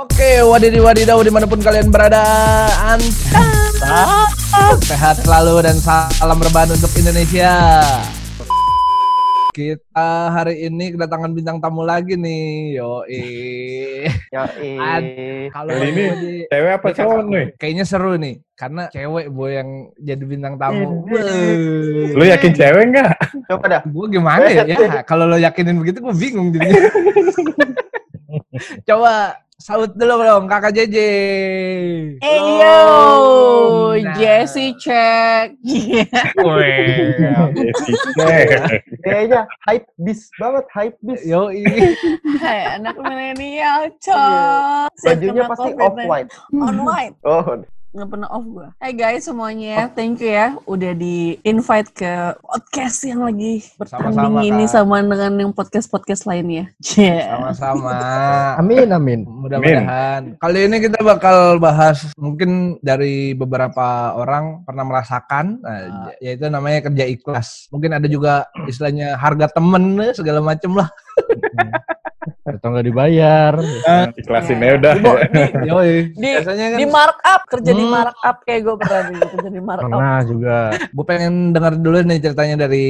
Oke, wadidaw wadidaw di mana pun kalian berada, antap, sehat selalu dan salam rebahan untuk Indonesia. Kita hari ini kedatangan bintang tamu lagi nih, yo Ya, Kalau Kali ini di- Cewek apa cowok nih? Kayaknya seru nih, karena cewek boy yang jadi bintang tamu. Lu yakin cewek nggak? coba dah. Gue gimana ya? ya kalau lo yakinin begitu gue bingung jadinya. Coba saut dulu dong kakak JJ. Hey yo, Nah. Jesse check. Weh. Kayaknya hype bis banget, hype bis. Yo Hai anak milenial, cok. Bajunya pasti off white. On white. Oh, Nggak pernah off gua. Hai guys semuanya, thank you ya udah di invite ke podcast yang lagi bertanding Sama-sama, ini Kak. sama dengan yang podcast-podcast lainnya. Yeah. sama-sama. Amin amin. Mudah-mudahan. Kali ini kita bakal bahas mungkin dari beberapa orang pernah merasakan, nah, yaitu namanya kerja ikhlas. Mungkin ada juga istilahnya harga temen segala macem lah. Atau nggak dibayar. Iklasin ya udah. Di, di, Yoi. di, Biasanya kan di markup kerja di Hmm. markup kayak gue pernah di kerja di markup. Pernah juga. gue pengen dengar dulu nih ceritanya dari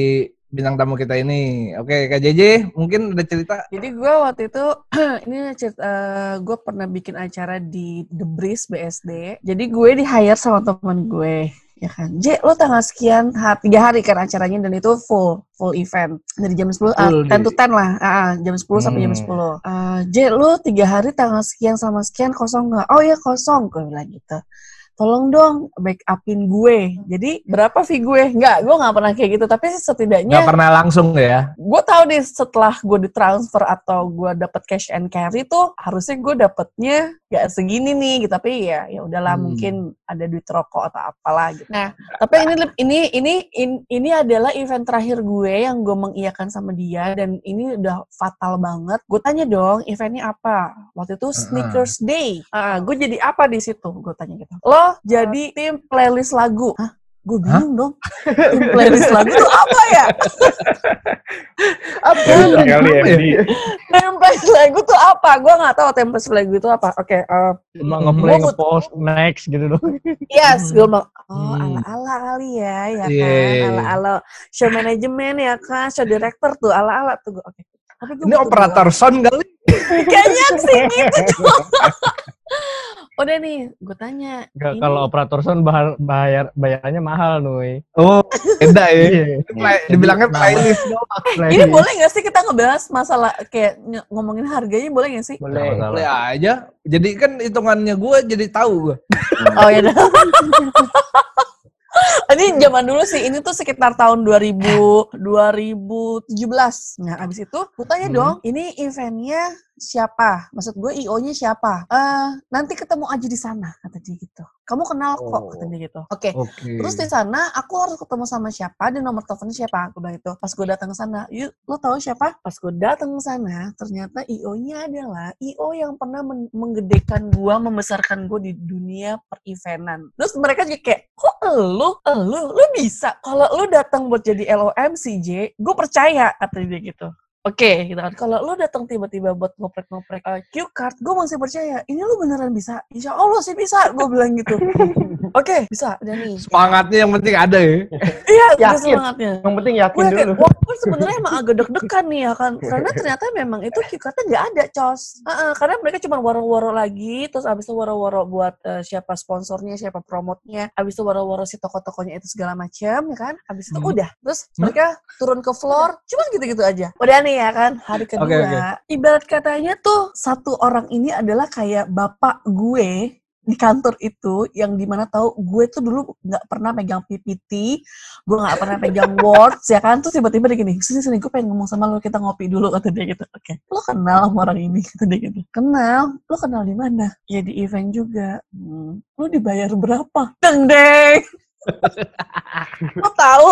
bintang tamu kita ini. Oke, Kak JJ, mungkin ada cerita? Jadi gue waktu itu ini cerita gue pernah bikin acara di The Breeze BSD. Jadi gue di hire sama teman gue ya kan. J, lo tanggal sekian tiga hari kan acaranya dan itu full full event. Dari jam 10 ah, Full 10 to di- 10 lah. Ah, ah, jam 10 sampai jam Hmm. 10 Ah, J lo tiga hari tanggal sekian sama sekian kosong nggak? Oh ya kosong. Gue bilang gitu. Tolong dong backupin gue. Jadi berapa fee gue? Nggak gue nggak pernah kayak gitu. Tapi setidaknya Nggak pernah langsung ya? gue tahu deh setelah gue ditransfer atau gue dapet cash and carry tuh harusnya gue dapetnya gak segini nih gitu tapi ya ya udahlah Hmm. mungkin ada duit rokok atau apalah gitu. Nah tapi ini ini ini in- ini adalah event terakhir gue yang gue mengiyakan sama dia dan ini udah fatal banget. Gue tanya dong eventnya apa? Waktu itu sneakers day. Ah, gue jadi apa di situ? Gue tanya gitu. Lo jadi tim playlist lagu. Hah? Gue bingung dong tim playlist lagu tuh apa ya apa? Apa ya? MD. template lagu tuh apa? Gue nggak tahu template lagu itu apa. Oke, eh, Cuma ngeplay ngepost next gitu dong. yes, gue bilang, oh Hmm. ala-ala kali ya, ya Iya, kan, iya, iya. ala-ala show manajemen ya kan, show director tuh ala-ala tuh. Gua, Oke. Tapi gua Ini operator sound kali? Kayaknya sih gitu. Udah nih, gue tanya. Ini- kalau operator sound bahar, bayar bayarannya mahal nuy. Oh, beda ya? Iya. Play- dibilangnya playlist doang. ini boleh gak sih kita ngebahas masalah kayak ngomongin harganya boleh gak sih? Boleh. Boleh aja. Jadi kan hitungannya gue jadi tahu gue. Oh ya udah. Ini zaman dulu sih, ini tuh sekitar tahun 2000, 2017. Nah, abis itu, gue tanya Hmm. dong, ini eventnya siapa? Maksud gue IO-nya siapa? Eh, nanti ketemu aja di sana, kata dia gitu. Kamu kenal kok, kata dia gitu. Oke, Oke. Terus di sana aku harus ketemu sama siapa dan nomor teleponnya siapa? Aku bilang itu. Pas gue datang ke sana, yuk lo tahu siapa? Pas gue datang ke sana, ternyata IO-nya adalah IO yang pernah men- menggedekan gua, membesarkan gue di dunia per-eventan. Terus mereka juga kayak, kok lu, lu, lu bisa? Kalau lu datang buat jadi LOMC, J, gue percaya, kata dia gitu. Oke, gitu kan. Kalau lu datang tiba-tiba buat ngoprek-ngoprek uh, cue card, gue masih percaya. Ini lu beneran bisa? Insya Allah sih bisa, gue bilang gitu. Oke, bisa. Udah nih. Semangatnya yang penting ada ya. Iya, Yakin. semangatnya. Yang penting yakin Gue dulu. gue sebenarnya emang agak deg-degan nih ya kan. Karena ternyata memang itu kikatnya nggak ada, cos. Heeh, karena mereka cuma waro-waro lagi, terus abis itu waro-waro buat eh, siapa sponsornya, siapa promotnya, abis itu waro-waro si toko-tokonya itu segala macam, ya kan. Abis itu Hmm. udah. Terus Hmm. mereka turun ke floor, cuma gitu-gitu aja. Udah nih ya kan, hari kedua. Oke, oke. Ibarat katanya tuh satu orang ini adalah kayak bapak gue di kantor itu yang di mana tahu gue tuh dulu nggak pernah pegang PPT, gue nggak pernah pegang Words ya kan, terus tiba-tiba dia gini, sini sini gue pengen ngomong sama lo kita ngopi dulu kata dia gitu, oke, lo kenal sama orang ini kata dia gitu, kenal, lo kenal di mana? Ya di event juga, hmm. lo dibayar berapa? Deng deng, lo tahu?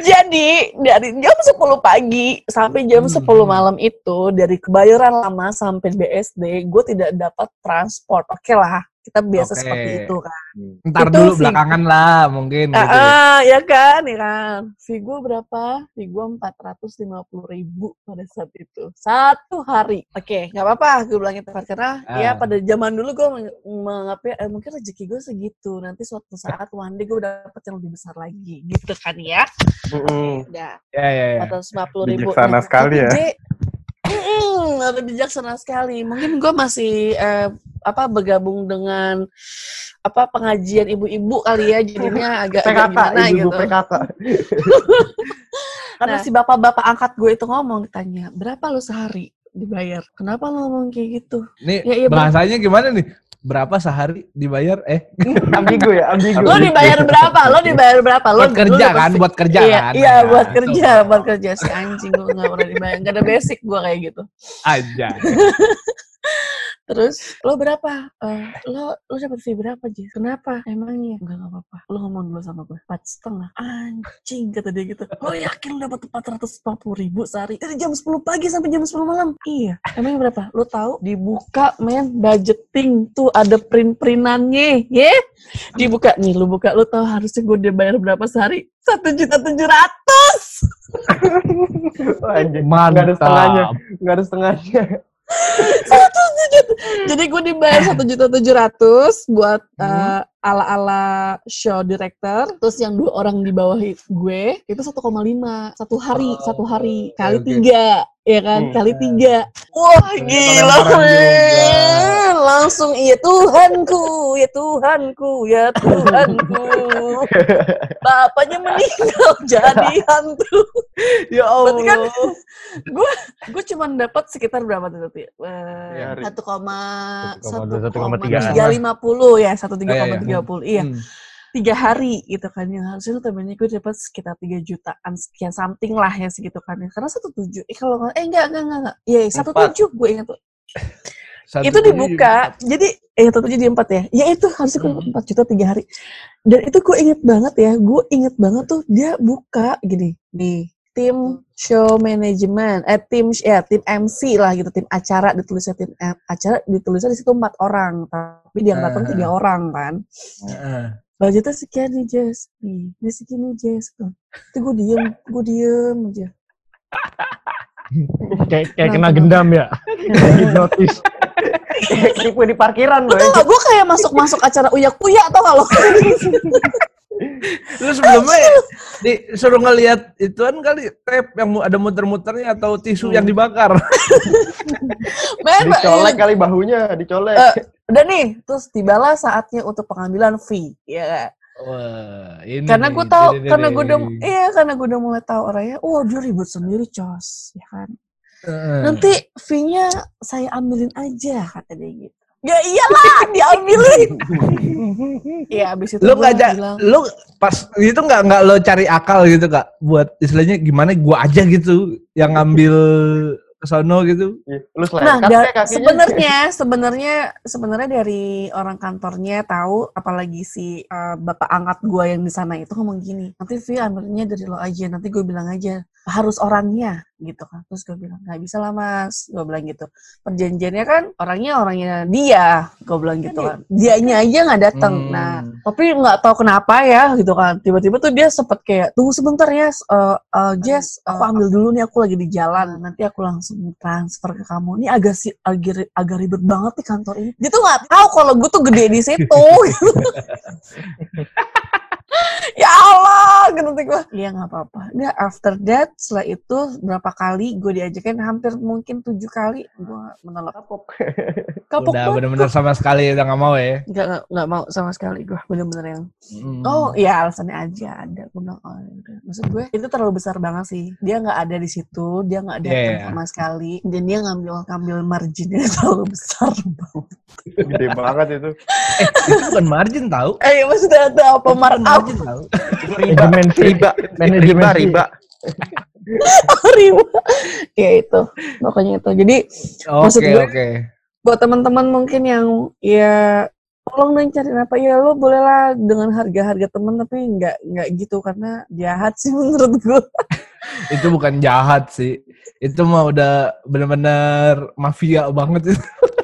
Jadi dari jam 10 pagi sampai jam 10 Hmm. malam itu dari kebayoran lama sampai BSD gue tidak dapat transport. Oke lah, Kita biasa Oke. seperti itu kan. Ntar Itu dulu sih. belakangan lah mungkin Ah, gitu. ah, ya kan, ya kan. Fee gue berapa? Fee gue 450 ribu pada saat itu. Satu hari. Oke, nggak apa-apa gue bilang itu kan. Karena ya Ah. pada zaman dulu gue meng- menganggapnya, eh, mungkin rezeki gue segitu. Nanti suatu saat one day gue dapet yang lebih besar lagi. Gitu kan ya. Mm-mm. Udah. Ya ya ya. 450 ribu. Bijaksana sekali ya. Mm, ada bijaksana sekali. Mungkin gue masih eh, apa bergabung dengan apa pengajian ibu-ibu kali ya, jadinya agak, agak PKK, gimana ibu gitu. PKK. Karena Nah. si bapak-bapak angkat gue itu ngomong ditanya, berapa lu sehari dibayar? Kenapa lu ngomong kayak gitu? Nih Ya, iya, bahasanya gimana nih? Berapa sehari dibayar? Eh, ambigu ya, ambigu. Lo dibayar berapa? Lo dibayar berapa? Lo buat kerja kan, buat kerja iya, kan. Iya, Nah, buat itu. kerja, buat kerja si anjing gue nggak pernah dibayar, nggak ada basic gue kayak gitu. Aja. Terus lo berapa? Eh, lo lo dapat fee berapa Jis? Kenapa? Emangnya? Enggak nggak apa-apa. Lo ngomong dulu sama gue. Empat setengah. Anjing kata dia gitu. Lo yakin lo dapat empat ratus ribu sehari dari jam 10 pagi sampai jam 10 malam? Iya. Emangnya berapa? Lo tahu? Dibuka men budgeting tuh ada print printannya, ya? Dibuka nih, lo buka. Lo tahu harusnya gue dibayar berapa sehari? Satu juta tujuh ratus. Anjing. Nggak ada setengahnya. Mantap. Nggak ada setengahnya. Satu juta. Jadi gue dibayar satu juta tujuh ratus buat eh, ala-ala show director. Terus yang dua orang di bawah gue itu 1,5 satu hari Oh, satu hari kali oke. tiga ya kan Hmm. kali tiga. Wah Ternyata gila. Langsung iya Tuhanku ya Tuhanku ya Tuhanku. Bapaknya meninggal jadi hantu. Ya Berarti kan Allah. gue gue cuma dapat sekitar berapa tuh tapi Ya, Ri. satu koma 1,2, satu koma 1,3. tiga lima puluh ya satu tiga koma Iya, iya. tiga puluh iya Hmm. tiga hari gitu kan yang harusnya tuh temennya gue dapat sekitar tiga jutaan sekian something lah ya segitu kan karena satu tujuh eh kalau eh enggak enggak enggak enggak iya satu tujuh gue ingat tuh Satu itu dibuka jadi eh satu tujuh di empat ya ya itu harusnya gue Hmm. empat juta tiga hari dan itu gue inget banget ya gue inget banget tuh dia buka gini nih tim show management eh tim ya tim MC lah gitu tim acara ditulisnya tim eh, acara ditulisnya di situ empat orang tapi dia datang Ah. tiga orang kan Heeh. budgetnya sekian nih Jess nih dia segini Jess tuh itu gue diem gue diem aja Kayak kayak kena Kenapa? gendam ya. Hipnotis. Tipu di parkiran gak gue kayak masuk masuk acara uyak kuya tau gak lo Lu sebelumnya disuruh ngelihat ituan kali tape yang ada muter-muternya atau tisu Hmm. yang dibakar. Men, Dicolek kali bahunya, dicolek. Eh, udah nih terus tibalah saatnya untuk pengambilan fee ya kan? Wah, ini karena gue tahu ini karena gue udah iya karena gue udah mulai tahu orangnya wah dia ribut sendiri cos ya kan Nanti fee-nya saya ambilin aja kata dia gitu. Ya iyalah diambilin. Ya abis itu lu ja- bilang lu pas itu nggak nggak lo cari akal gitu kak? Buat istilahnya gimana gua aja gitu yang ngambil ke sono gitu? Iya, Lu Nah, da- sebenarnya sebenarnya sebenarnya dari orang kantornya tahu apalagi si uh, bapak angkat gua yang di sana itu ngomong gini, nanti Vi ambilnya dari lo aja, nanti gue bilang aja harus orangnya gitu kan. Terus gue bilang nggak bisa lah mas, gue bilang gitu. Perjanjiannya kan orangnya orangnya dia, gue bilang gitu kan. Dianya aja nggak datang. Hmm. Nah, tapi nggak tahu kenapa ya gitu kan. Tiba-tiba tuh dia sempet kayak tunggu sebentar ya, uh, uh, Jess, aku ambil dulu nih, aku lagi di jalan. Nanti aku langsung transfer ke kamu. Ini agak sih agak, agak ribet banget di kantor ini. Dia tuh nggak tahu kalau gue tuh gede di situ. gitu. ya Allah, gitu nanti gue. Iya nggak apa-apa. Dia after that, setelah itu berapa kali gue diajakin hampir mungkin tujuh kali gue menolak. Kapok. Kapok udah bener-bener sama sekali udah nggak mau ya Nggak, nggak, mau sama sekali gue. Bener-bener yang Hmm. Oh iya alasannya aja ada. Gue bilang, oh, ya. Maksud gue itu terlalu besar banget sih. Dia nggak ada di situ, dia nggak datang Iya, iya. sama sekali. Dan dia ngambil ngambil marginnya terlalu besar banget. Gede banget itu. itu bukan margin tahu Eh maksudnya ada apa Bukan tahu riba. Riba. Manajemen Riba, fee. riba. riba? ya itu pokoknya itu. Jadi Maksud oke gue- oke buat teman-teman mungkin yang ya tolong dong cari apa ya lo bolehlah dengan harga-harga temen tapi nggak nggak gitu karena jahat sih menurut gue. itu bukan jahat sih itu mah udah bener-bener mafia banget itu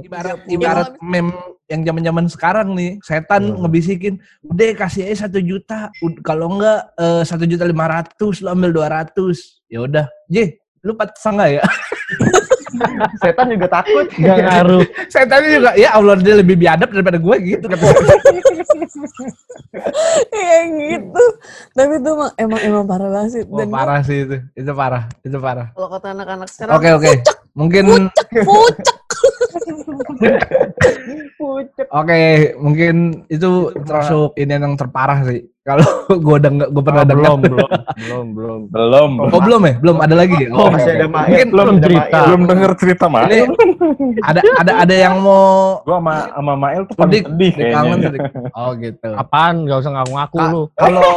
ibarat Ya, ibarat mem yang zaman-zaman sekarang nih, setan Hmm. ngebisikin, udah kasih aja satu juta, kalau enggak eh, satu juta lima ratus, lo ambil dua ratus. Ya udah, J, lu patah nggak ya? Setan juga takut. Gak ngaruh. Setannya juga, ya Allah dia lebih biadab daripada gue gitu. Kayak gitu. Tapi itu emang emang, parah banget sih. Oh, parah sih itu, itu parah, itu parah. kalau kata anak-anak sekarang, Oke oke, mungkin pucek. Pucet. oke mungkin itu termasuk ini yang terparah sih. Kalau gue udah nggak, gue pernah Oh, dengar. belum, belum, belum, belum. Belum. Oh belum ya, belum ada lagi. ya? Oh, masih ada Mail. Mungkin belum cerita. Belum denger cerita ini Mail. ada ada ada yang mau Gua sama sama Mail tuh paling sedih Dik, kangen. Oh gitu. Apaan? Gak usah ngaku-ngaku lu. Kalau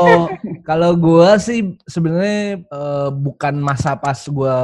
kalau gua sih sebenarnya eh, bukan masa pas gua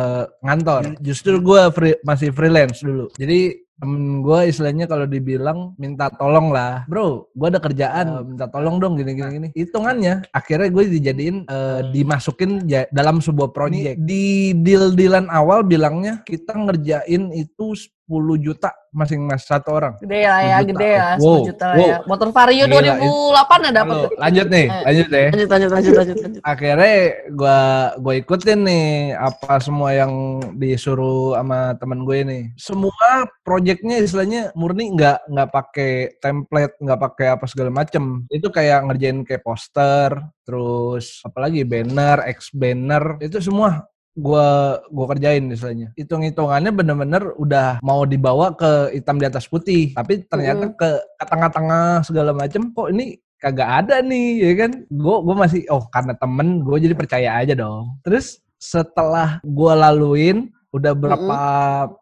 ngantor. Justru gua free- masih freelance dulu. Jadi temen gua istilahnya kalau dibilang minta tolong lah, bro, gua ada kerjaan, eh, minta tolong dong gini gini gini. Hitungannya akhirnya gue dijadiin eh, dimasukin ja- dalam sebuah proyek. Di deal dealan awal bilangnya kita ngerjain itu 10 juta masing-masing satu orang. Gede lah ya, 10 juta. gede ya, 10 Wow, juta lah wow. ya. Motor Vario Gila, 2008 ada dapat. Lalu, lanjut nih, Eh. lanjut deh. Lanjut, lanjut, lanjut, lanjut, lanjut. akhirnya gua gua ikutin nih apa semua yang disuruh sama temen gue nih semua proyeknya istilahnya murni nggak nggak pakai template nggak pakai apa segala macem itu kayak ngerjain kayak poster terus apalagi banner ex banner itu semua gua gua kerjain istilahnya. Hitung hitungannya bener-bener udah mau dibawa ke hitam di atas putih. Tapi ternyata ke ke tengah-tengah segala macem kok ini kagak ada nih ya kan? Gue gue masih oh karena temen gue jadi percaya aja dong. Terus setelah gue laluin udah berapa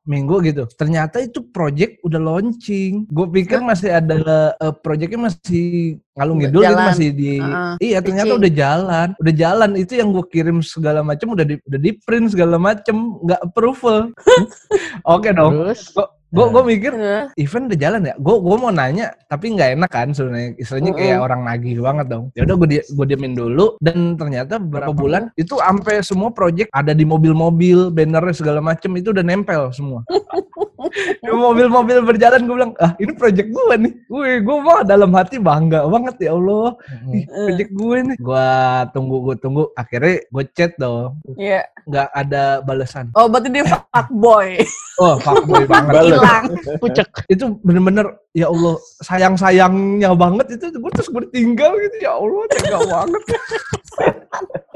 minggu gitu ternyata itu project udah launching gue pikir masih ada eh, projectnya masih ngalung ngidul gitu masih di Heeh. iya ternyata Pitching. udah jalan udah jalan itu yang gue kirim segala macam udah di udah di print segala macam nggak approval oke dong Terus? Gue gue mikir Heeh. event udah jalan ya gue gue mau nanya tapi nggak enak kan sebenarnya. Istilahnya kayak Mm-mm. orang nagih banget dong. Ya udah gue di, gue diemin dulu dan ternyata beberapa bulan itu sampai semua project ada di mobil-mobil bannernya segala macem itu udah nempel semua mobil-mobil berjalan gue bilang ah ini project gue nih. Gue gue mah dalam hati bangga banget ya Allah. Ih, project gue nih. Gue tunggu gue tunggu. Akhirnya gue chat dong. Iya. nggak ada balasan Oh, berarti dia fuckboy. oh fuckboy banget. Hilang. Pucek. itu bener-bener ya Allah sayang sayangnya banget. Itu gue terus gue tinggal gitu. Ya Allah tega banget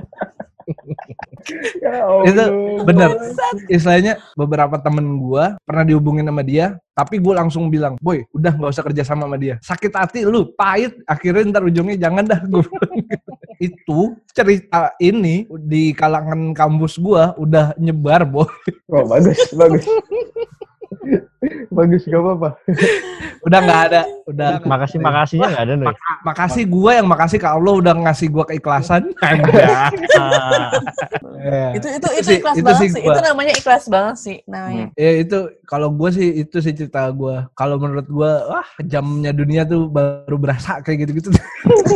Ya itu bener. Istilahnya beberapa temen gue pernah dihubungin sama dia tapi gue langsung bilang boy udah nggak usah kerja sama sama dia. Sakit hati lu pahit. Akhirnya ntar ujungnya jangan dah. Gue itu cerita ini di kalangan kampus gue udah nyebar boy. Oh, bagus, bagus. bagus, gak apa-apa. udah nggak ada udah Makasih makasihnya nggak ada nih. Mak- makasih gue yang makasih ke Allah udah ngasih gue keikhlasan Ya. Itu itu Itu ikhlas itu banget sih sih. gua. Itu namanya ikhlas banget sih namanya. Ya itu kalau gue sih itu sih cerita gue. Kalau menurut gue, wah kejamnya dunia tuh baru berasa kayak gitu-gitu.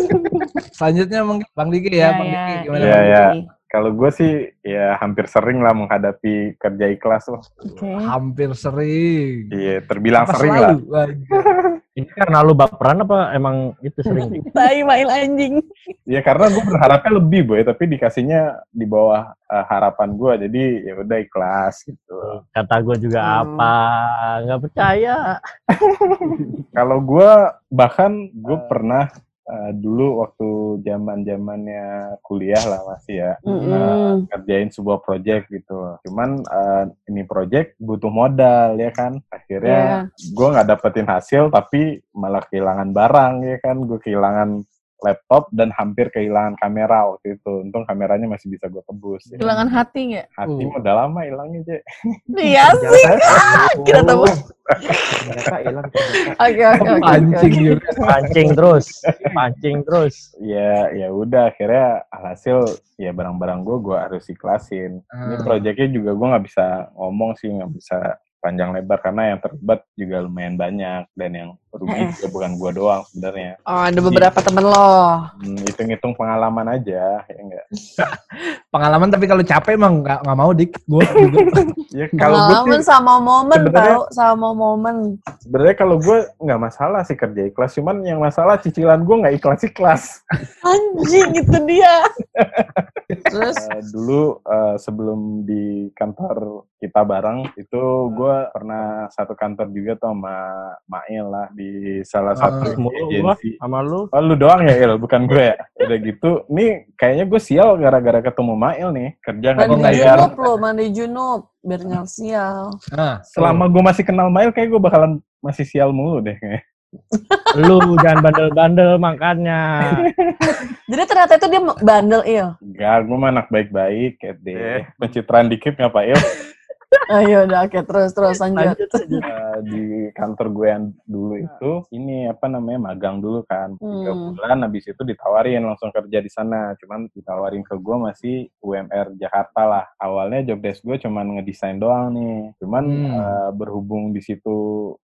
Selanjutnya mungkin Bang Diki ya, Bang Diki gimana? Iya, Bang? iya. Kalau gue sih ya hampir sering lah menghadapi kerja ikhlas loh. Oke. Hampir sering. Iya, terbilang Apa sering lah. selalu? Wah, Ini karena lu baperan apa emang itu sering? Tai main anjing. Ya karena gue berharapnya lebih boy, tapi dikasihnya di bawah eh, harapan gue, jadi ya udah ikhlas gitu. Kata gue juga Hmm. apa? Nggak percaya. Kalau gue bahkan gue pernah eh, dulu waktu zaman zamannya kuliah lah masih ya Mm-mm. kerjain sebuah project gitu. Cuman eh, ini project butuh modal ya kan. Akhirnya gue nggak dapetin hasil tapi malah kehilangan barang ya kan. Gue kehilangan laptop dan hampir kehilangan kamera waktu itu. Untung kameranya masih bisa gue tebus. Ya. Hati nggak? Hati Uh. mah udah lama hilangnya, Cek. Iya sih. Kita tahu. Ternyata hilang. Oke oke oke. Pancing juga. Pancing terus. Pancing terus. Ya, ya udah akhirnya alhasil ya barang-barang gue gue harus ikhlasin. Ini Ah. proyeknya juga gue nggak bisa ngomong sih, nggak bisa panjang lebar karena yang terlibat juga lumayan banyak dan yang rugi Eh. juga bukan gua doang sebenarnya. Oh, ada beberapa temen lo. Hmm, hitung-hitung pengalaman aja, ya enggak. Pengalaman tapi kalau capek emang nggak nggak mau dik. Gue juga. Ya kalau Pengalaman sih sama momen tau, sama momen. sebenarnya kalau gue nggak masalah sih kerja ikhlas, cuman yang masalah cicilan gue nggak ikhlas ikhlas. Anjing itu dia. Terus Eh, dulu eh, sebelum di kantor kita bareng itu gue pernah satu kantor juga tuh sama Mail lah di salah satu Ah, mulu gua. agensi. sama lu. Oh, lu doang ya Il, bukan gue ya? Udah gitu, nih kayaknya gue sial gara-gara ketemu Mail nih. Kerja nggak mandi dibayar. junub lo, mandi junub. Biar nggak sial. Nah, Selama gue masih kenal Mail, kayak gue bakalan masih sial mulu deh. kayaknya. Lu jangan bandel-bandel makanya. Jadi ternyata itu dia bandel, Il. Enggak, gue mah anak baik-baik. Kayak deh. Eh. Pencitraan dikit nggak Pak Il? Ayo udah, oke terus terus lanjut. Lanjut aja. Eh, di kantor gue yang dulu itu, ini apa namanya, magang dulu kan. Tiga Hmm. bulan, habis itu ditawarin langsung kerja di sana. Cuman ditawarin ke gue masih UMR Jakarta lah. Awalnya job desk gue cuman ngedesain doang nih. Cuman Hmm. eh, berhubung di situ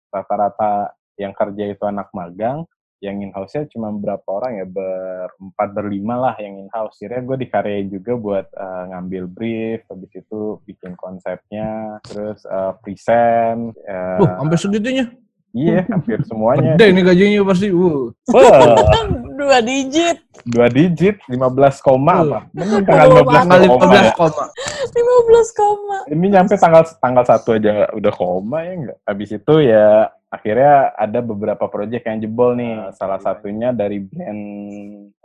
rata-rata yang kerja itu anak magang, yang in-house-nya cuma berapa orang ya, berempat, berlima lah yang in-house. Akhirnya gue dikaryain juga buat eh, ngambil brief, habis itu bikin konsepnya, terus eh, present, eh, Tuh, sampai segitunya. iya hampir semuanya. Gede ini gajinya pasti. Uh. Dua digit, dua digit, 15 koma Uh. apa? Mending tanggal Oh, 15 Tanggal koma ya. 15 koma. 15 koma. Ini nyampe tanggal tanggal satu aja udah koma ya enggak. Habis itu ya akhirnya ada beberapa proyek yang jebol nih. Salah satunya dari brand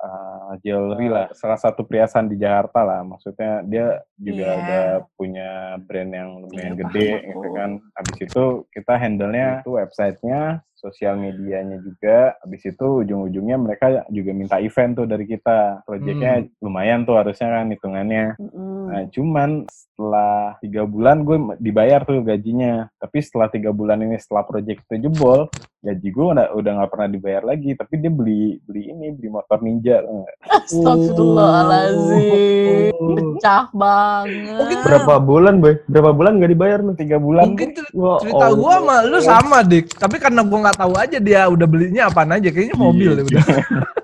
uh, jewelry lah. Salah satu perhiasan di Jakarta lah. Maksudnya dia juga Iya. udah punya brand yang lumayan Iya, gede gitu kan. Habis itu kita handle-nya itu websitenya, sosial medianya juga. Habis itu ujung-ujungnya mereka juga minta event tuh dari kita. Proyeknya lumayan tuh harusnya kan hitungannya. Mm-mm. Nah, cuman setelah tiga bulan gue dibayar tuh gajinya. Tapi setelah tiga bulan ini setelah proyek itu jebol, gaji gue udah udah nggak pernah dibayar lagi. Tapi dia beli beli ini beli motor ninja. Astagfirullahaladzim. Oh. Pecah banget. Mungkin Berapa bulan, Boy? Berapa bulan nggak dibayar nih? Tiga bulan. Mungkin Wah, cerita Allah. gua sama lu sama dik. Tapi karena gua nggak tahu aja dia udah belinya apaan aja. Kayaknya mobil deh udah.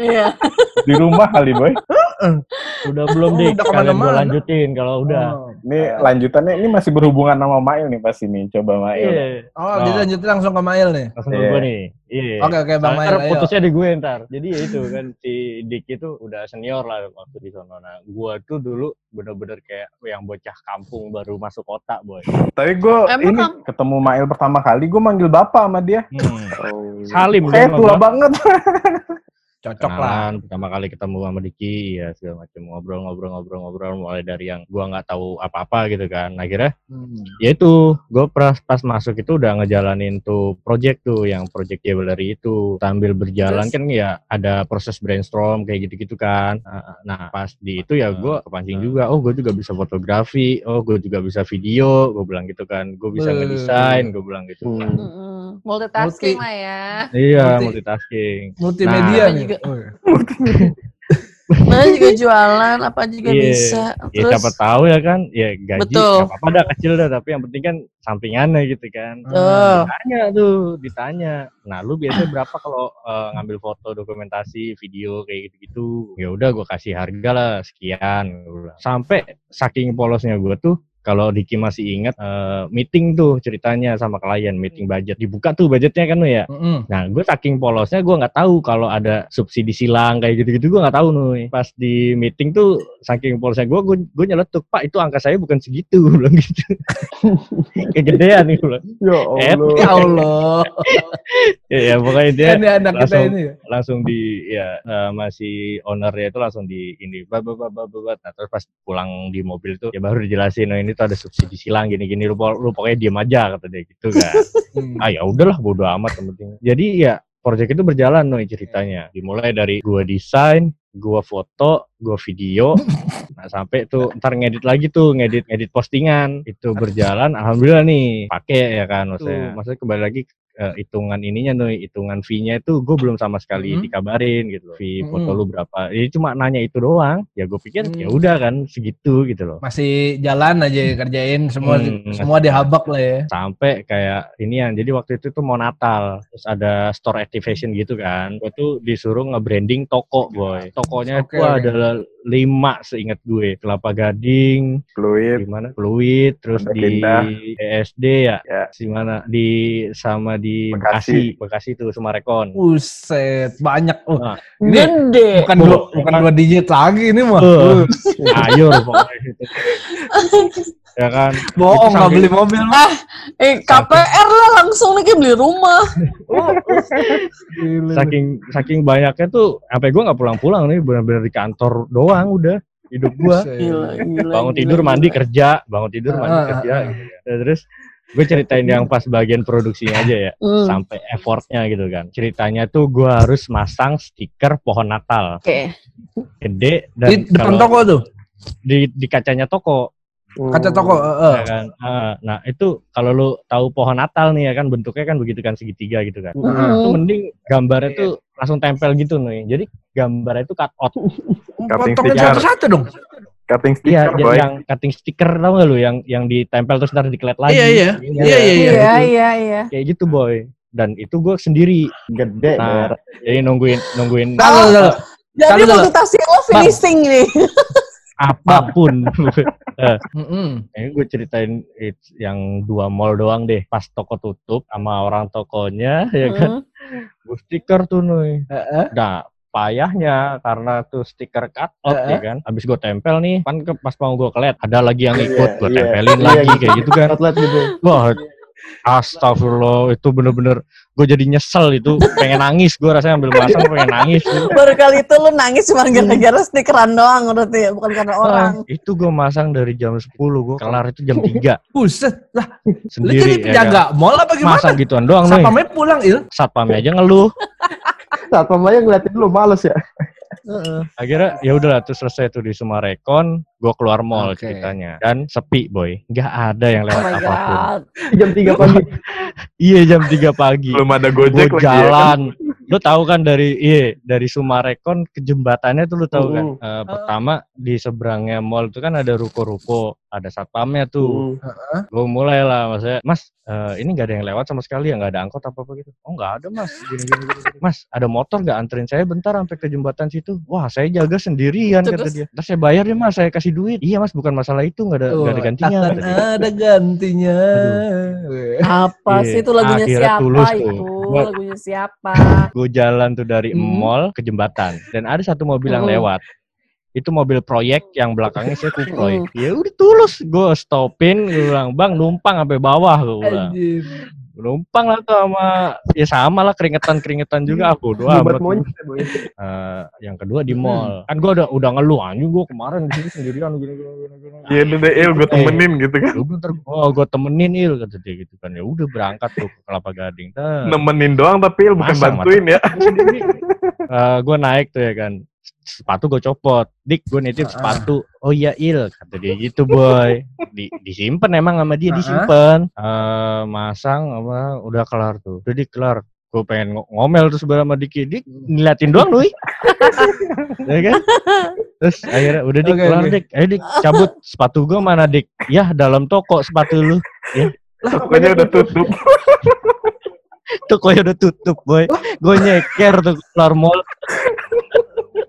Iya. di rumah kali boy. Udah belum dik, udah kalian ke mana-mana. lanjutin kalau udah. Oh. Ini lanjutannya ini masih berhubungan sama Mail nih pasti nih. Coba Mail. Iya, Oh, jadi lanjutin langsung ke Mail nih. langsung ke Iya. gua nih. Iya. Oke oke Bang Ntar Mail ayo. putusnya di gue ntar. Jadi ya itu kan si Dik itu udah senior lah waktu di sono. Nah, gua tuh dulu bener-bener kayak yang bocah kampung baru masuk kota, boy. Tapi gue Emang ini kamu- ketemu Mail pertama kali gue manggil bapak sama dia. Hmm. Oh. Salim Kayak tua banget. Cocok lah. kenalan pertama kali ketemu sama Diki ya segala macam ngobrol-ngobrol-ngobrol-ngobrol mulai dari yang gua nggak tahu apa-apa gitu kan. Akhirnya Hmm. ya itu gue pas pas masuk itu udah ngejalanin tuh project tuh yang project jewelry itu. Sambil berjalan Terus? kan ya ada proses brainstorm kayak gitu-gitu kan. Nah, pas di itu ya gue kepancing juga. Oh gue juga bisa fotografi. Oh gue juga bisa video. Gue bilang gitu kan. Gue bisa ngedesain gue bilang gitu kan. Hmm. Multitasking Multi. lah ya. iya Multi- multitasking Multimedia Nah, nih. juga- Oh, Mana juga jualan, apa juga Iya. bisa. ya Terus, siapa tahu ya kan ya gaji Betul. nggak apa-apa dah kecil dah tapi yang penting kan sampingannya gitu kan Tuh. ditanya tuh ditanya nah lu biasanya berapa kalau eh, ngambil foto dokumentasi video kayak gitu-gitu ya udah gue kasih harga lah sekian sampai saking polosnya gue tuh kalau Diki masih ingat eh, meeting tuh ceritanya sama klien meeting budget dibuka tuh budgetnya kan ya Mm-mm. Nah, gue saking polosnya gue nggak tahu kalau ada subsidi silang kayak gitu-gitu gue nggak tahu nih. Pas di meeting tuh saking polosnya gue, gue, gue nyeletuk pak itu angka saya bukan segitu, bilang gitu. Kegedean nih gue. Ya Eh, Allah. Ya Allah. Ya, ya pokoknya dia Ini anak kita langsung- ini. ya. langsung di ya eh, masih ownernya itu langsung di ini bab bab bab bab, bab. Nah, terus pas pulang di mobil tuh ya baru dijelasin oh ini tuh ada subsidi silang gini-gini lu, lu pokoknya diem aja kata dia gitu kan. Hmm. ah ya udahlah bodo amat yang penting jadi ya project itu berjalan nih ceritanya dimulai dari gua desain gua foto gua video nah sampai tuh ntar ngedit lagi tuh ngedit ngedit postingan itu berjalan alhamdulillah nih pakai ya kan maksudnya Tuh. maksudnya kembali lagi eh, hitungan ininya nih, hitungan fee-nya itu gue belum sama sekali Hmm. dikabarin gitu loh. Fee Hmm. foto lu berapa. Ini cuma nanya itu doang. Ya gue pikir Hmm. ya udah kan segitu gitu loh. Masih jalan aja kerjain semua Hmm, semua dihabak lah ya. sampai kayak inian jadi waktu itu tuh mau Natal terus ada store activation gitu kan gue tuh disuruh nge-branding toko boy tokonya itu oke. adalah lima seingat gue kelapa gading Fluid. di mana fluid terus Pondok di Indah. ESD ya Ya. di mana di sama di Bekasi. Bekasi Bekasi tuh Sumarekon Buset, banyak. Oh, Nah. ini Gede. bukan dua, bukan dua digit lagi ini mah. Uh. ayo pokoknya ya kan Bohong nggak beli mobil. Ah, eh KPR lah langsung nih beli rumah. Gila. saking saking banyaknya tuh sampai gue nggak pulang-pulang nih benar-benar di kantor doang udah hidup gua Buset. Gila, gila. bangun gila, tidur gila. mandi kerja bangun tidur mandi Ah, kerja ah, gitu ya. terus gue ceritain yang pas bagian produksinya aja ya Hmm, sampai effortnya gitu kan ceritanya tuh gue harus masang stiker pohon Natal Oke. gede dan Di depan toko tuh. di di kacanya toko Kaca toko. eh. ya kan Ah, nah itu kalau lu tahu pohon Natal nih ya kan bentuknya kan begitu kan segitiga gitu kan Heeh. itu mending gambarnya tuh langsung tempel gitu nih jadi gambarnya itu cut out stiker. satu-satu dong. Cutting Iya, sticker, yang, boy. yang cutting stiker tau gak lu yang yang ditempel terus ntar diklet lagi. Iya, iya. Iya, iya, iya. Iya, iya, iya. Kayak gitu boy. Dan itu gue sendiri. Gede, Nah, jadi nungguin nungguin Tahu, tahu. Jadi Kalau- multitasking lo finishing nih. apa pun. Mm-mm. Ini gue ceritain it's yang dua mall doang deh. Pas toko tutup sama orang tokonya, ya kan. Hmm. Gue stiker tuh nih. Heeh. Nah, payahnya karena tuh stiker cut out Heeh. ya kan. Habis gue tempel nih, kan ke, pas mau gue kelet, ada lagi yang ikut, Iya, gue iya. tempelin Iya, lagi gitu. kayak gitu kan. Gitu. Wah, astagfirullah itu bener-bener gue jadi nyesel itu pengen nangis gue rasanya ambil masang pengen nangis Baru kali itu lu nangis cuma gara-gara stikeran doang berarti ya, bukan karena orang. Itu gue masang dari jam 10 gue kelar itu jam 3 Buset. Lah, lu sendiri jadi ya penjaga mall apa kan. gimana? masang gituan doang nih Satpamnya pulang, Il. satpamnya aja ngeluh Saat pemainnya ngeliatin lu males ya. akhirnya ya udahlah tuh selesai tuh di Sumarekon gue keluar mall Oke. ceritanya dan sepi boy nggak ada yang Oh lewat my apa pun god. Jam 3 pagi. iya jam 3 pagi Belum ada gue Gojek lagi ya kan? Lu tahu kan dari iya dari Sumarekon ke jembatannya tuh lu tahu kan Mm. Eh, pertama di seberangnya mall itu kan ada ruko-ruko ada satpamnya tuh Hmm. gue mulai lah maksudnya mas eh, ini nggak ada yang lewat sama sekali ya nggak ada angkot apa apa gitu oh nggak ada mas gini, gini, gini, gini. mas ada motor nggak anterin saya bentar sampai ke jembatan situ wah saya jaga sendirian kata Terus? dia terus saya bayar ya mas saya kasih duit iya mas bukan masalah itu nggak ada nggak ada gantinya Akan kata dia. ada gantinya. Apa Iya, sih itu lagunya akhirnya siapa tulus tuh. Gua- Lagunya siapa? gue jalan tuh dari Hmm. mall ke jembatan dan ada satu mobil yang Hmm. lewat itu mobil proyek yang belakangnya saya kuproy Hmm. ya udah tulus gue stopin gue bilang bang numpang sampai bawah gue bilang. Numpang lah tuh sama ya sama lah keringetan keringetan juga. Aku doa Buat. Eh, yang kedua di mall. Kan gue udah udah ngeluh anjing gue kemarin di sini sendirian gini gini gini gini. Iya udah deh, Il, gue temenin gitu kan. Lu bentar, oh gue temenin il kata dia gitu kan. Ya udah berangkat tuh ke kelapa gading. Nemenin doang tapi Il bukan bantuin ya. gue naik tuh ya kan sepatu gue copot. Dik gue nitip Ah. sepatu. Oh iya il kata dia gitu boy. Di disimpan emang sama dia Ah. disimpan Eh, masang apa udah kelar tuh. Udah dik kelar. Gue pengen ngo- ngomel terus sebelah sama Diki. Dik ngeliatin doang lu ya kan? Terus akhirnya udah dik Oke, kelar oke. dik. Ayo dik cabut sepatu gue mana dik? Ya dalam toko sepatu lu. Tokonya udah tutup. tokonya udah tutup boy. Gue nyeker tuh keluar mall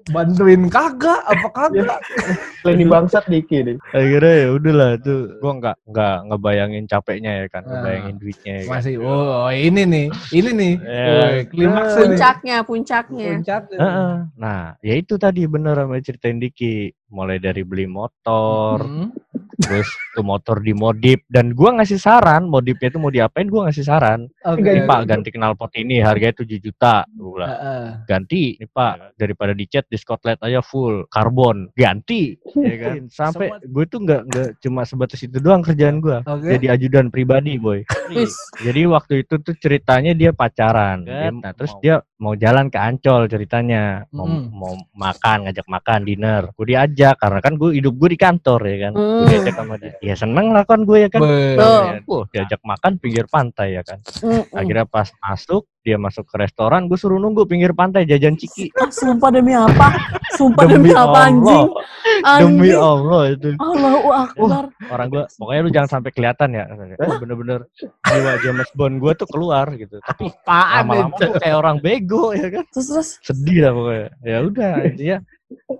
Bantuin kagak apa kagak? Leni bangsat Diki nih. akhirnya ya udahlah tuh gua nggak nggak ngebayangin capeknya ya kan Ah. ngebayangin duitnya ya kan. Masih oh ini nih. Ini nih. Ya. Woi, klimaksnya nih. Puncaknya, puncaknya. Puncak. Heeh. nah ya itu tadi bener sama ceritain Diki mulai dari beli motor Hmm. Terus tuh motor dimodif. Dan gua ngasih saran modifnya itu mau diapain gua ngasih saran. Oke. ini pak ganti knalpot ini harganya 7 juta. Gua bilang Heeh. ganti nih pak. Daripada dicat di Scotland aja full karbon. Ganti. Ya kan? Sampai gue tuh nggak nggak cuma sebatas itu doang kerjaan gua. Oke. jadi ajudan pribadi boy. Jadi waktu itu tuh ceritanya dia pacaran. Dia- nah terus dia mau jalan ke Ancol ceritanya. Mau Mm. mau makan ngajak makan dinner. Gue diajak karena kan gue hidup gue di kantor ya kan? Gue Hmm. Diajak sama dia. Ya seneng lah kan gue ya kan. Ya, Wah, diajak makan pinggir pantai ya kan. Akhirnya pas masuk, dia masuk ke restoran, gue suruh nunggu pinggir pantai jajan ciki. Ah, sumpah demi apa? Sumpah demi, apa Allah. anjing? Demi Anjing. Allah itu. Allahu Akbar. Orang gue, pokoknya lu jangan sampai kelihatan ya. Bener-bener jiwa James Bond gue tuh keluar gitu. Tapi lama-lama tuh kayak orang bego ya kan. Terus terus. sedih lah pokoknya ya udah intinya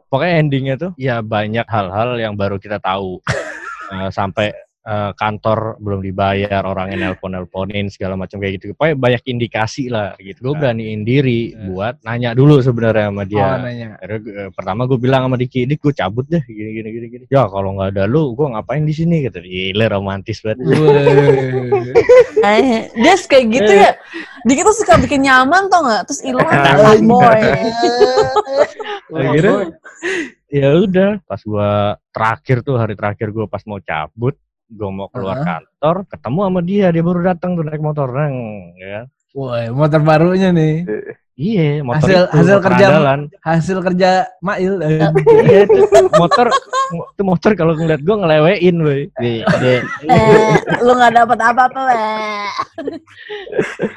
pokoknya endingnya tuh ya banyak hal-hal yang baru kita tahu. Eh, sampai eh, kantor belum dibayar orangnya nelpon nelponin segala macam kayak gitu pokoknya banyak indikasi lah gitu gue beraniin diri buat nanya dulu sebenarnya sama Oh, dia nanya. Akhirnya gue- eh, pertama gue bilang sama Diki, Dik gue cabut deh gini gini gini gini. Ya kalau nggak ada lu, gue ngapain di sini? Kata dia, gila romantis banget. Eh, dia kayak gitu ya. Dikit tuh suka bikin nyaman tau gak? Terus hilang Nah, boy. Akhirnya ya udah pas gua terakhir tuh hari terakhir gua pas mau cabut gua mau keluar Heeh. kantor ketemu sama dia dia baru datang tuh naik motor neng ya Woi, motor barunya nih. iya motor Hasil- itu, hasil motor kerja- andalan. Hasil kerja Mail. Eh, iya itu motor itu motor kalau ngeliat gua ngelewein woi. Di- di- Eh, lu gak dapet apa-apa,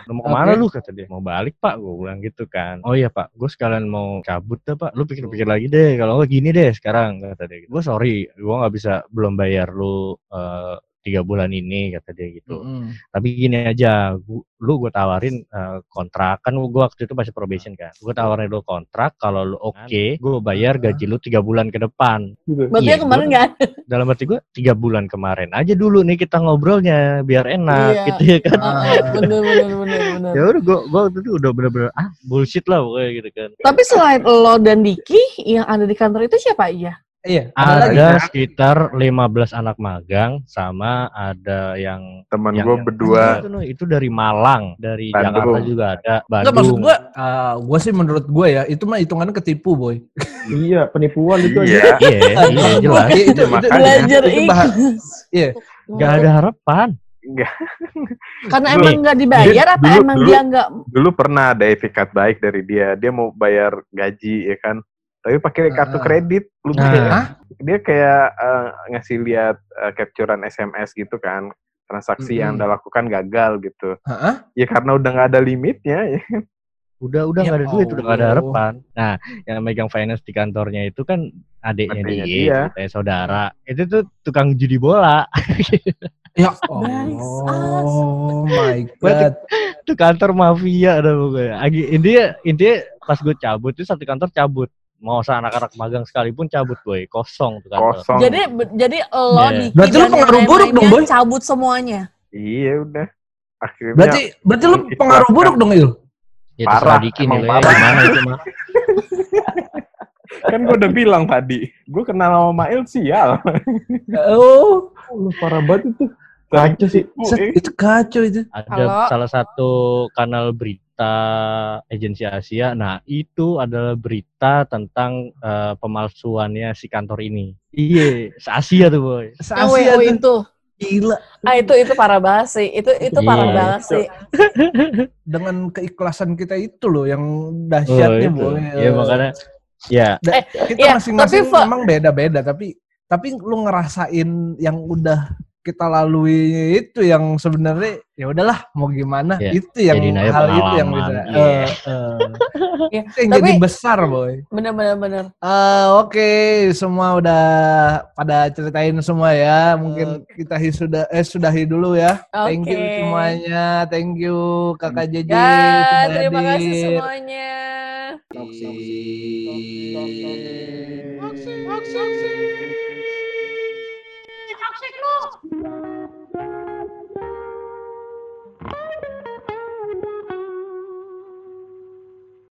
lu mau ke mana Oke. lu? Kata dia. Mau balik pak? Gue bilang gitu kan. Oh iya pak. Gue sekalian mau cabut deh pak. Lu pikir-pikir lagi deh. Kalau nggak gini deh sekarang kata dia gue sorry. Gue nggak bisa belum bayar lu eh, tiga bulan ini kata dia gitu mm-mm. tapi gini aja gua, lu gue tawarin eh, kontrak kan gue waktu itu masih probation kan gue tawarin lu kontrak kalau lu oke gue bayar gaji lu tiga bulan ke depan Berarti Iya, yang kemarin gua- gak ada. dalam arti gue tiga bulan kemarin aja dulu nih kita ngobrolnya biar enak Iya. gitu ya kan Ah. Bener, bener, bener, bener. ya udah gue gue waktu itu udah bener-bener ah bullshit lah pokoknya gitu kan Tapi selain lo dan Diki, yang ada di kantor itu siapa iya? Iya, ada lagi. ada sekitar 15 anak magang sama ada yang Temen yang, gue berdua itu, no, itu dari Malang dari Bandung. Jakarta juga ada Enggak maksud Bandung gua, uh, gua sih menurut gua ya, itu mah hitungannya ketipu, boy. Iya, penipuan itu aja. iya iya iya jelas Iya, itu, itu, itu, Belajar itu ikhlas. Iya. nggak ada harapan Karena Dulu- emang nggak dibayar apa dulu- emang dulu- dia nggak? dulu pernah ada etikat baik dari dia dia mau bayar gaji ya kan tapi pakai kartu Ah. kredit lu Nah. dia kayak eh, ngasih lihat eh, capturean SMS gitu kan transaksi yang Mm-mm. anda lakukan gagal gitu Hah? ya karena udah nggak ada limitnya ya udah udah Ya nggak ada duit udah nggak ada harapan nah yang megang finance di kantornya itu kan adiknya dia, dia. ceritanya saudara itu tuh tukang judi bola Ya Nice. Oh my god. itu kantor mafia dah pokoknya Agi- intinya intinya pas gue cabut itu satu kantor cabut mau anak-anak magang sekalipun cabut boy kosong tuh kantor kosong Jadi jadi lo Iya. Diki Berarti yang pengaruh buruk dong, Boy. Cabut semuanya. iya udah akhirnya Berarti berarti lu Ikhlaskan. pengaruh buruk dong, Il. ya Parah, terserah Diki emang nilainya parah. gimana itu mah kan gue udah bilang tadi gue kenal sama Mail sial Oh, lu parah banget itu. Kacau sih. set- itu kacau itu. ada Kalau- salah satu kanal berita agensi Asia nah itu adalah berita tentang eh, pemalsuannya si kantor ini iya se Asia tuh boy Se-Asia tuh. itu. Gila. Ah itu itu parah banget sih. Itu itu parah Iya. banget sih. Dengan keikhlasan kita itu loh yang dahsyatnya, itu. boy. ya makanya ya Da- Eh, kita iya, masing-masing Fa- memang beda-beda tapi tapi lu ngerasain yang udah kita lalui itu yang sebenarnya ya udahlah mau gimana Iya, itu yang aja hal itu yang bisa. iya. eh, eh. Iya, Itu yang tapi- jadi besar boy. Bener bener bener. Eh, oke semua udah pada ceritain semua ya. Mungkin kita hi- sudah eh sudahi dulu ya. Thank you semuanya. Thank you kakak JJ Ya, terima kasih semuanya. Toxic,